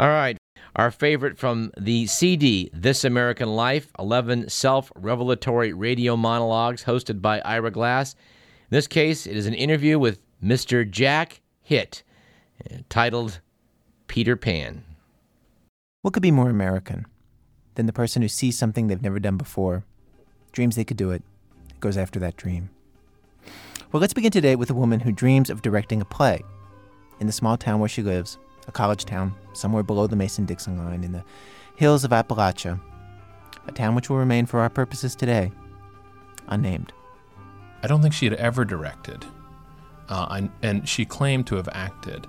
All right. Our favorite from the CD, This American Life 11 Self Revelatory Radio Monologues, hosted by Ira Glass. In this case, it is an interview with Mr. Jack Hitt, titled Peter Pan. What could be more American than the person who sees something they've never done before, dreams they could do it, goes after that dream? Well, let's begin today with a woman who dreams of directing a play in the small town where she lives, a college town somewhere below the Mason Dixon line in the hills of Appalachia, a town which will remain for our purposes today unnamed. I don't think she had ever directed, uh, and she claimed to have acted,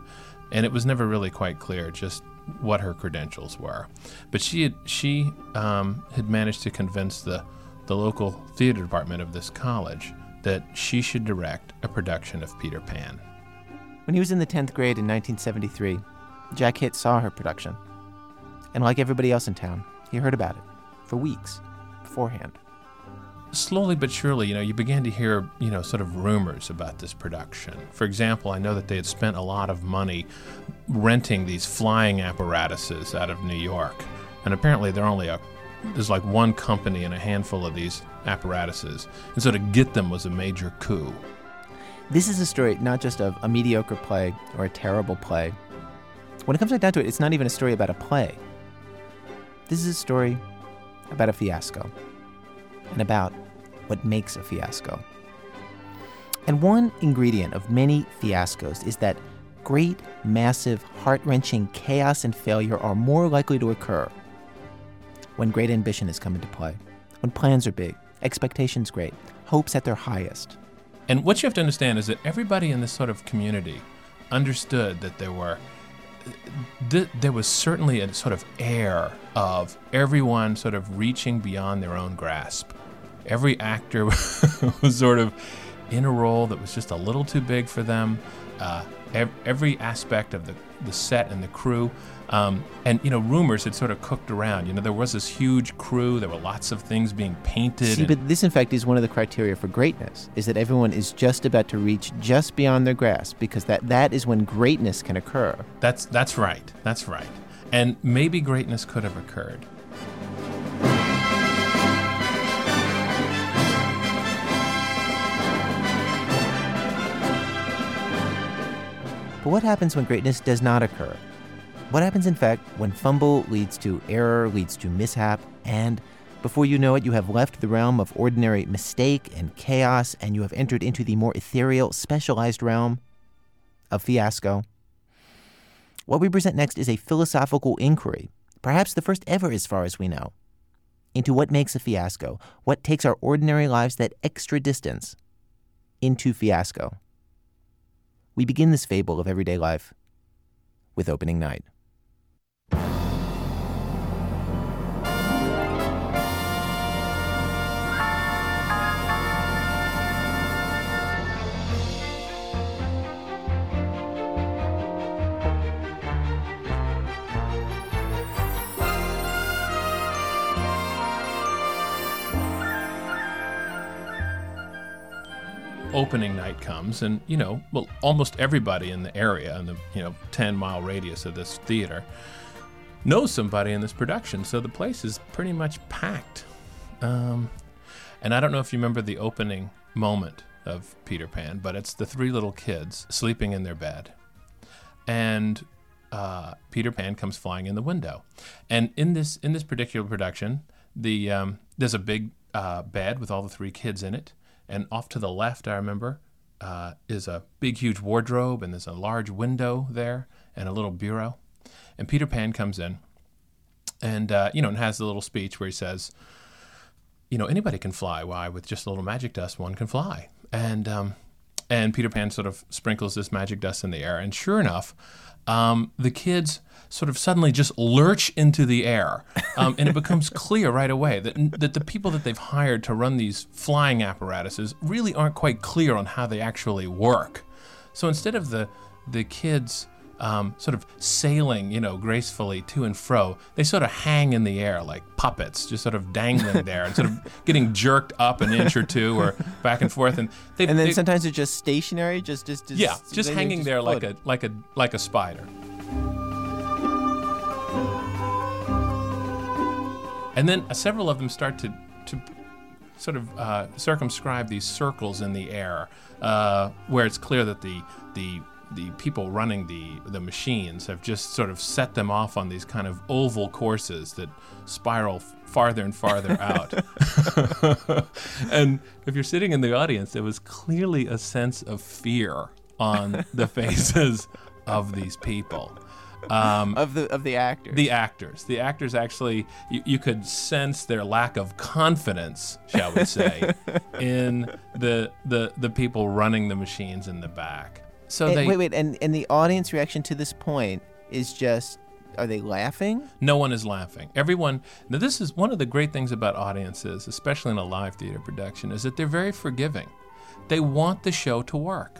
and it was never really quite clear just what her credentials were. But she had she um, had managed to convince the the local theater department of this college that she should direct a production of Peter Pan. When he was in the 10th grade in 1973, Jack Hitt saw her production. And like everybody else in town, he heard about it for weeks beforehand. Slowly but surely, you know, you began to hear, you know, sort of rumors about this production. For example, I know that they had spent a lot of money renting these flying apparatuses out of New York. And apparently they're only a there's like one company and a handful of these apparatuses. And so to get them was a major coup. This is a story not just of a mediocre play or a terrible play. When it comes right down to it, it's not even a story about a play. This is a story about a fiasco and about what makes a fiasco. And one ingredient of many fiascos is that great, massive, heart wrenching chaos and failure are more likely to occur when great ambition has come into play, when plans are big, expectations great, hopes at their highest. And what you have to understand is that everybody in this sort of community understood that there were th- there was certainly a sort of air of everyone sort of reaching beyond their own grasp. Every actor was sort of in a role that was just a little too big for them. Uh, ev- every aspect of the, the set and the crew um, and you know, rumors had sort of cooked around. You know, there was this huge crew. There were lots of things being painted. See, but this, in fact, is one of the criteria for greatness: is that everyone is just about to reach just beyond their grasp, because that that is when greatness can occur. That's that's right. That's right. And maybe greatness could have occurred. But what happens when greatness does not occur? What happens, in fact, when fumble leads to error, leads to mishap, and before you know it, you have left the realm of ordinary mistake and chaos, and you have entered into the more ethereal, specialized realm of fiasco? What we present next is a philosophical inquiry, perhaps the first ever as far as we know, into what makes a fiasco, what takes our ordinary lives that extra distance into fiasco. We begin this fable of everyday life with opening night. Opening night comes, and you know, well, almost everybody in the area, in the you know, 10 mile radius of this theater, knows somebody in this production. So the place is pretty much packed. Um, and I don't know if you remember the opening moment of Peter Pan, but it's the three little kids sleeping in their bed, and uh, Peter Pan comes flying in the window. And in this in this particular production, the um, there's a big uh, bed with all the three kids in it and off to the left, I remember, uh, is a big, huge wardrobe, and there's a large window there and a little bureau. And Peter Pan comes in, and uh, you know, and has the little speech where he says, "You know, anybody can fly. Why, with just a little magic dust, one can fly." And um, and Peter Pan sort of sprinkles this magic dust in the air, and sure enough, um, the kids sort of suddenly just lurch into the air. Um, and it becomes clear right away that, that the people that they've hired to run these flying apparatuses really aren't quite clear on how they actually work. So instead of the, the kids um, sort of sailing, you know, gracefully to and fro, they sort of hang in the air like puppets, just sort of dangling there and sort of getting jerked up an inch or two or back and forth. And, they, and then they, sometimes they're just stationary, just just, just yeah, just hanging just there like a like a like a spider. And then uh, several of them start to, to sort of uh, circumscribe these circles in the air uh, where it's clear that the, the, the people running the, the machines have just sort of set them off on these kind of oval courses that spiral farther and farther out. and if you're sitting in the audience, there was clearly a sense of fear on the faces of these people. Um, Of the of the actors. the actors. The actors actually, you, you could sense their lack of confidence, shall we say, in the the the people running the machines in the back. So And- they, wait, wait, and and the audience reaction to this point is just are they laughing? no one is laughing. Everyone. Now, this is one of the great things about audiences, especially in a live theater production, is that they're very forgiving. They want the show to work,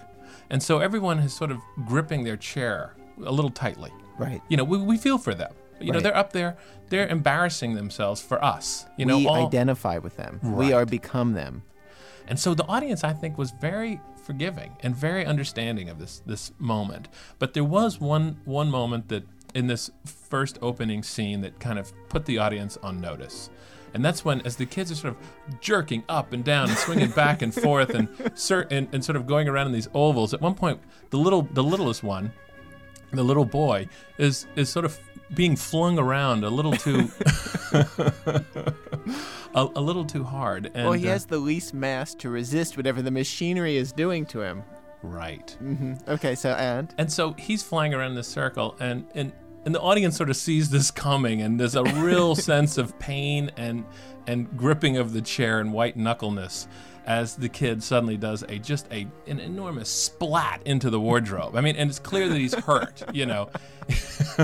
and so everyone is sort of gripping their chair a little tightly. Right. You know, we, we feel for them. You know, they're up there, they're embarrassing themselves for us. You know, we all, identify with them. We are become them. And so the audience, I think, was very forgiving and very understanding of this this moment. But there was one one moment that in this first opening scene that kind of put the audience on notice. And that's when, as the kids are sort of jerking up and down and swinging back and forth and, and and sort of going around in these ovals, at one point, the little the littlest one, the little boy, is is sort of being flung around a little too a, a little too hard. And, well, he uh, has the least mass to resist whatever the machinery is doing to him. right. Mm-hmm. Okay, so and And so he's flying around this circle, and and and the audience sort of sees this coming, and there's a real sense of pain and and gripping of the chair and white knuckleness as the kid suddenly does a just a an enormous splat into the wardrobe. I mean, and it's clear that he's hurt, you know.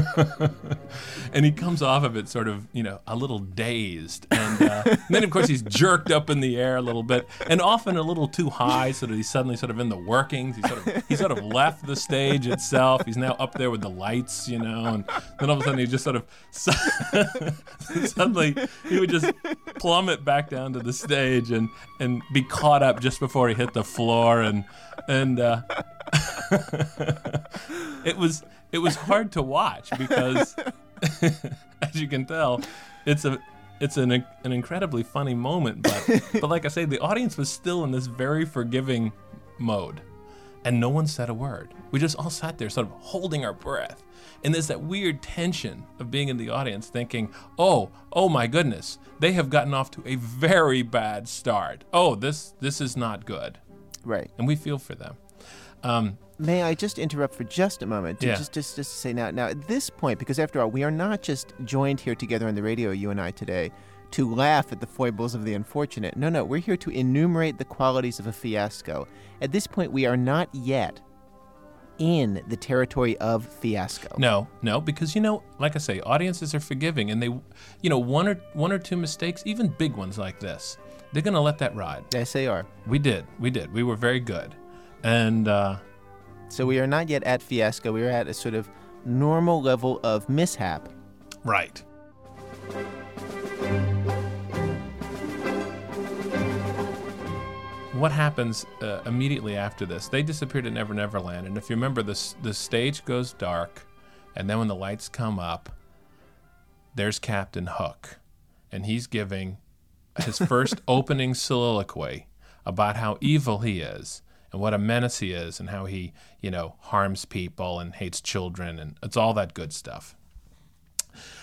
and he comes off of it sort of, you know, a little dazed, and, uh, and then of course he's jerked up in the air a little bit, and often a little too high, so that he's suddenly sort of in the workings. He sort of he sort of left the stage itself. He's now up there with the lights, you know, and then all of a sudden he just sort of suddenly he would just plummet back down to the stage and and be caught up just before he hit the floor, and and. Uh, it was it was hard to watch because as you can tell it's a it's an an incredibly funny moment but but like I say the audience was still in this very forgiving mode and no one said a word we just all sat there sort of holding our breath and there's that weird tension of being in the audience thinking oh oh my goodness they have gotten off to a very bad start oh this this is not good right. and we feel for them um, May I just interrupt for just a moment? To Yeah. Just, just, just to say now, now at this point, because after all, we are not just joined here together on the radio, you and I today, to laugh at the foibles of the unfortunate. No, no, we're here to enumerate the qualities of a fiasco. At this point, we are not yet in the territory of fiasco. No, no, because you know, like I say, audiences are forgiving, and they, you know, one or one or two mistakes, even big ones like this, they're gonna let that ride. Yes, they are. We did, we did, we were very good, and uh, So we are not yet at fiasco. We are at a sort of normal level of mishap. right. What happens uh, immediately after this? They disappeared at Never Never Land, and if you remember, this the stage goes dark, and then when the lights come up, there's Captain Hook, and he's giving his first opening soliloquy about how evil he is and what a menace he is and how he, you know, harms people and hates children and it's all that good stuff.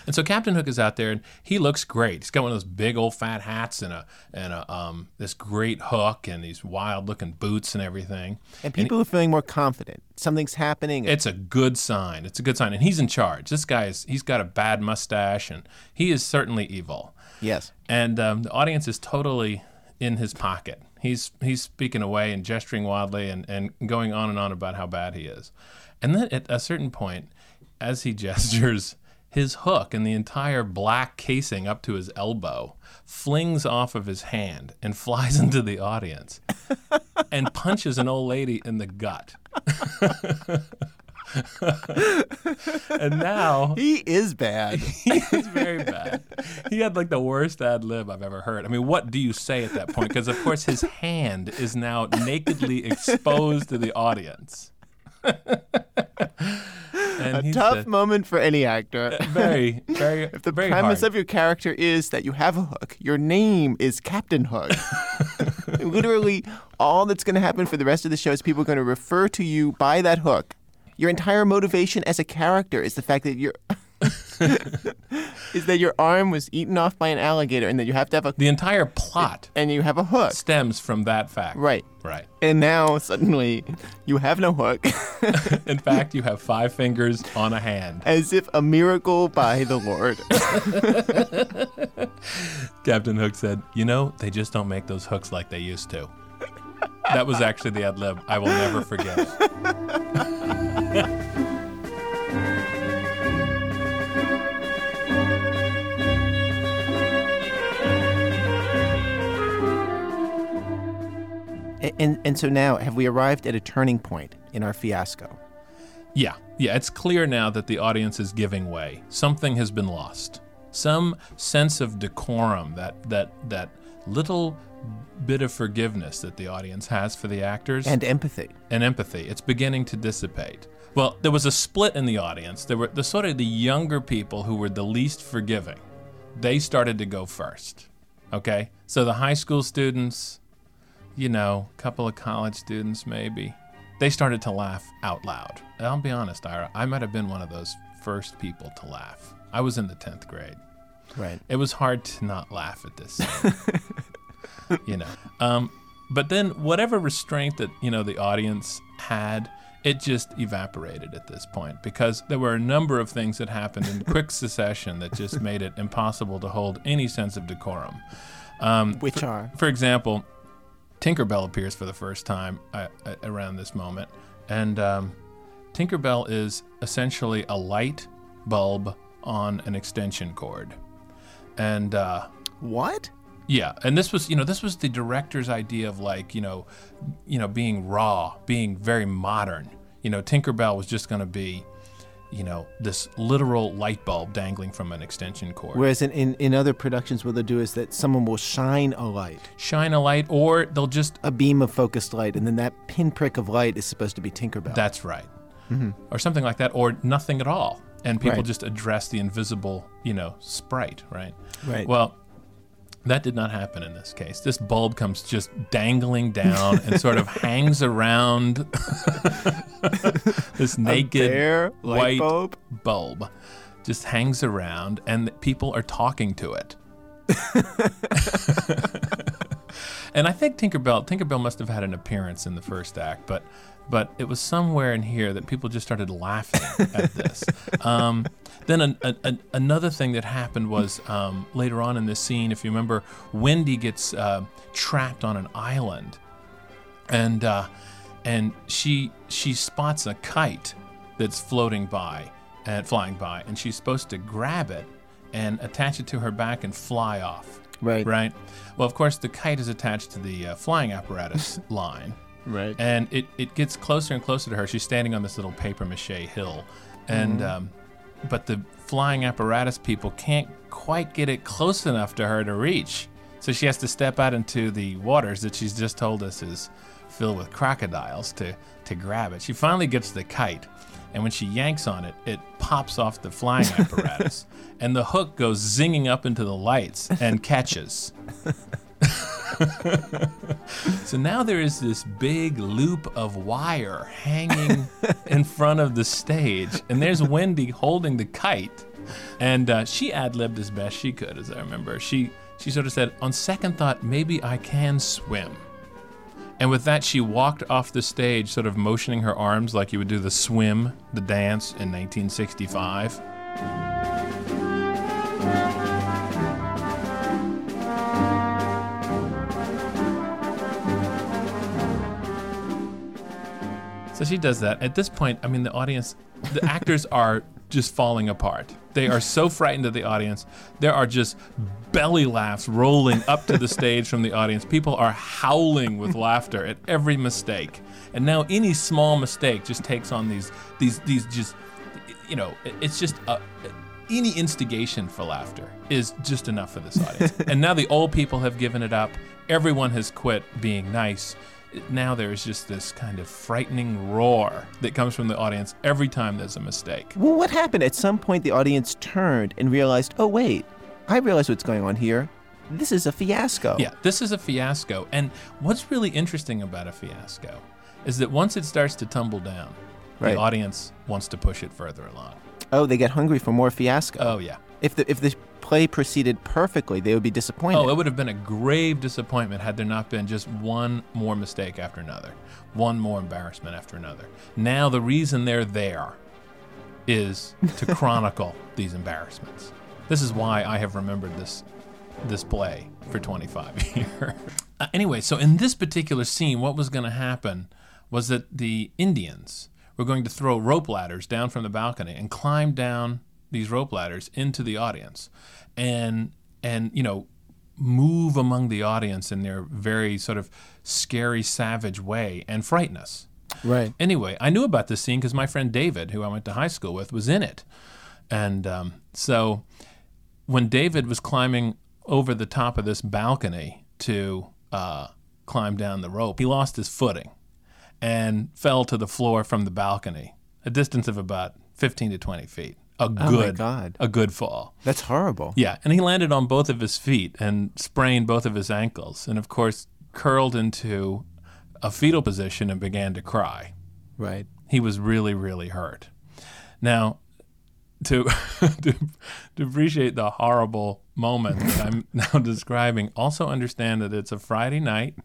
And so Captain Hook is out there and he looks great. He's got one of those big old fat hats and a and a um this great hook and these wild looking boots and everything. And people are feeling more confident. Something's happening. It's a good sign. It's a good sign. And he's in charge. This guy is he's got a bad mustache and he is certainly evil. yes. and um, the audience is totally in his pocket. He's he's speaking away and gesturing wildly and, and going on and on about how bad he is. And then at a certain point, as he gestures, his hook and the entire black casing up to his elbow flings off of his hand and flies into the audience and punches an old lady in the gut. and now He is bad. he was very bad. He had like the worst ad lib I've ever heard. I mean, what do you say at that point? Because of course his hand is now nakedly exposed to the audience. And a tough said- moment for any actor. very, very, If the very premise hard. of your character is that you have a hook, your name is Captain Hook. Literally, all that's going to happen for the rest of the show is people are going to refer to you by that hook. Your entire motivation as a character is the fact that you're. is that your arm was eaten off by an alligator and that you have to have a the entire plot and you have a hook. stems from that fact. Right. Right. And now suddenly you have no hook, In fact, you have five fingers on a hand. as if a miracle by the Lord. Captain Hook said, You know, they just don't make those hooks like they used to. That was actually the ad lib I will never forget. A- and and so now have we arrived at a turning point in our fiasco? Yeah, yeah, it's clear now that the audience is giving way. Something has been lost. Some sense of decorum, that that that little bit of forgiveness that the audience has for the actors And empathy. and empathy. It's beginning to dissipate. Well, there was a split in the audience. There were the sort of the younger people who were the least forgiving. They started to go first. Okay? So the high school students, you know, a couple of college students maybe, they started to laugh out loud. And I'll be honest, Ira, I might have been one of those first people to laugh. I was in the 10th grade. Right. It was hard to not laugh at this. you know. Um, but then whatever restraint that you know the audience had, it just evaporated at this point because there were a number of things that happened in quick succession that just made it impossible to hold any sense of decorum. Um, Which are for example, Tinkerbell appears for the first time uh, uh, around this moment, and um, Tinkerbell is essentially a light bulb on an extension cord, and uh, what? yeah, and this was you know this was the director's idea of like you know, you know being raw, being very modern. You know, Tinkerbell was just going to be, you know, this literal light bulb dangling from an extension cord. Whereas in, in, in other productions, what they'll do is that someone will shine a light, Shine a light, or they'll just a beam of focused light, and then that pinprick of light is supposed to be Tinkerbell. That's right. Mm-hmm. Or something like that, or nothing at all. And people Right. just address the invisible, you know, sprite, right? Right. Well, that did not happen in this case. This bulb comes just dangling down and sort of hangs around this naked bare white bulb? bulb. Just hangs around, and people are talking to it. and I think Tinkerbell Tinkerbell must have had an appearance in the first act, but but it was somewhere in here that people just started laughing at this. Um, then an, an, an- another thing that happened was um, later on in this scene, if you remember, Wendy gets uh, trapped on an island, and uh, and she she spots a kite that's floating by and flying by, and she's supposed to grab it and attach it to her back and fly off. Right. Right. Well, of course, the kite is attached to the uh, flying apparatus line, Right. and it, it gets closer and closer to her. She's standing on this little paper mache hill, and um, but the flying apparatus people can't quite get it close enough to her to reach. So she has to step out into the waters that she's just told us is filled with crocodiles to to grab it. She finally gets the kite, and when she yanks on it, it pops off the flying apparatus, and the hook goes zinging up into the lights and catches. So now there is this big loop of wire hanging in front of the stage, and there's Wendy holding the kite, and uh, she ad libbed as best she could, as I remember. She she sort of said, "On second thought, maybe I can swim." And with that, she walked off the stage, sort of motioning her arms like you would do the swim, the dance in 1965. So she does that. At this point, I mean, the audience, the actors are just falling apart. They are so frightened of the audience. There are just belly laughs rolling up to the stage from the audience. People are howling with laughter at every mistake. And now any small mistake just takes on these, these, these just, you know, it's just a, any instigation for laughter is just enough for this audience. and now the old people have given it up. Everyone has quit being nice. Now there's just this kind of frightening roar that comes from the audience every time there's a mistake. Well, what happened? At some point, the audience turned and realized, oh, wait, I realize what's going on here. This is a fiasco. Yeah, this is a fiasco. And what's really interesting about a fiasco is that once it starts to tumble down, Right. the audience wants to push it further along. Oh, they get hungry for more fiasco. Oh, yeah. If the if the play proceeded perfectly, they would be disappointed. Oh, it would have been a grave disappointment had there not been just one more mistake after another, one more embarrassment after another. Now, the reason they're there is to chronicle these embarrassments. This is why I have remembered this this play for 25 years. Uh, anyway, so in this particular scene, what was going to happen was that the Indians were going to throw rope ladders down from the balcony and climb down these rope ladders into the audience, and and you know move among the audience in their very sort of scary, savage way and frighten us. right. Anyway, I knew about this scene because my friend David, who I went to high school with, was in it. And um, so when David was climbing over the top of this balcony to uh, climb down the rope, he lost his footing and fell to the floor from the balcony, a distance of about 15 to 20 feet. A oh my good, God. a good fall. That's horrible. Yeah, and he landed on both of his feet and sprained both of his ankles, and of course curled into a fetal position and began to cry. Right. He was really, really hurt. Now, to to, to appreciate the horrible moment that I'm now describing, also understand that it's a Friday night.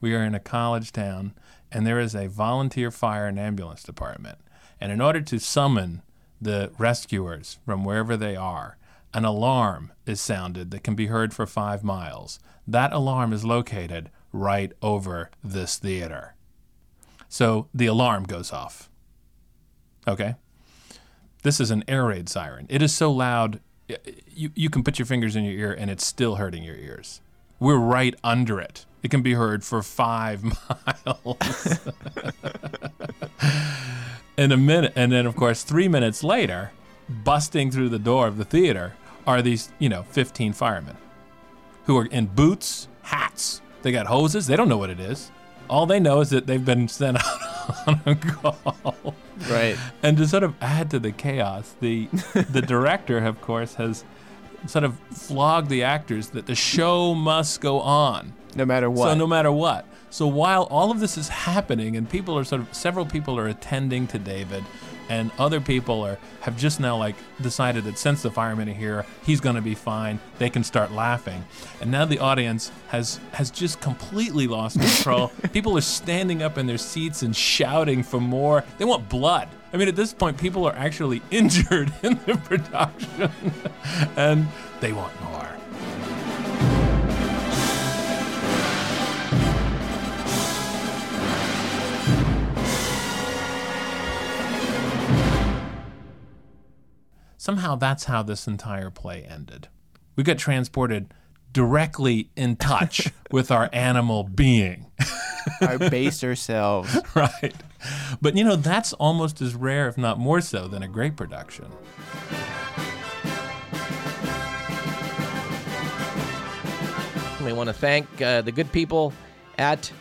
We are in a college town, and there is a volunteer fire and ambulance department. And in order to summon the rescuers from wherever they are, an alarm is sounded that can be heard for five miles. That alarm is located right over this theater. So the alarm goes off. Okay? This is an air raid siren. It is so loud, you, you can put your fingers in your ear and it's still hurting your ears. We're right under it. It can be heard for five miles. in a minute. And then, of course, three minutes later, busting through the door of the theater are these, you know, 15 firemen who are in boots, hats. They got hoses. They don't know what it is. All they know is that they've been sent out on a call. Right. And to sort of add to the chaos, the the director, of course, has sort of flogged the actors that the show must go on. No matter what. So no matter what. So while all of this is happening and people are sort of several people are attending to David and other people are have just now like decided that since the firemen are here, he's going to be fine. They can start laughing. And now the audience has has just completely lost control. people are standing up in their seats and shouting for more. They want blood. I mean, at this point, people are actually injured in the production, and they want more. Somehow that's how this entire play ended. We got transported directly in touch with our animal being. Our baser selves. right. But you know, that's almost as rare, if not more so, than a great production. We want to thank uh, the good people at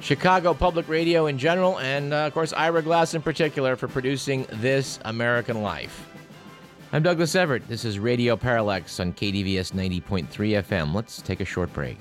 Chicago Public Radio in general, and uh, of course, Ira Glass in particular, for producing This American Life. I'm Douglas Everett. This is Radio Parallax on KDVS 90.3 FM. Let's take a short break.